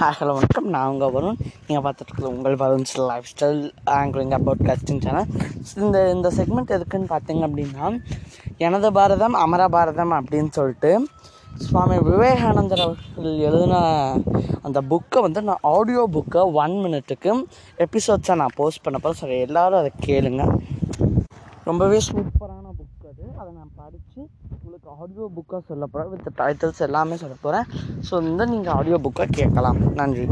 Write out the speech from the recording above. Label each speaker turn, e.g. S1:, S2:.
S1: Hello வணக்கம். நான் உங்கள் வருண். நீங்கள் பார்த்துட்டு உங்கள் Varun's lifestyle angling about casting channel இந்த இந்த செக்மெண்ட் எதுக்குன்னு பார்த்தீங்க அப்படின்னா எனது பாரதம் அமர பாரதம் அப்படின்னு சொல்லிட்டு சுவாமி விவேகானந்தர் அவர்கள் எழுதின அந்த புக்கை வந்து நான் ஆடியோ புக்கை ஒன் மினிட்டுக்கு எபிசோட்ஸை நான் போஸ்ட் பண்ண போகிறேன் சரி எல்லோரும் அதை கேளுங்க. ரொம்பவே சூப்பராக புக் அது அதை நான் படித்து உங்களுக்கு ஆடியோ புக்காக சொல்ல போகிறேன் வித் டைட்டில்ஸ் எல்லாமே சொல்ல போகிறேன் ஸோ இந்த நீங்கள் ஆடியோ புக்கை கேட்கலாம். நன்றி.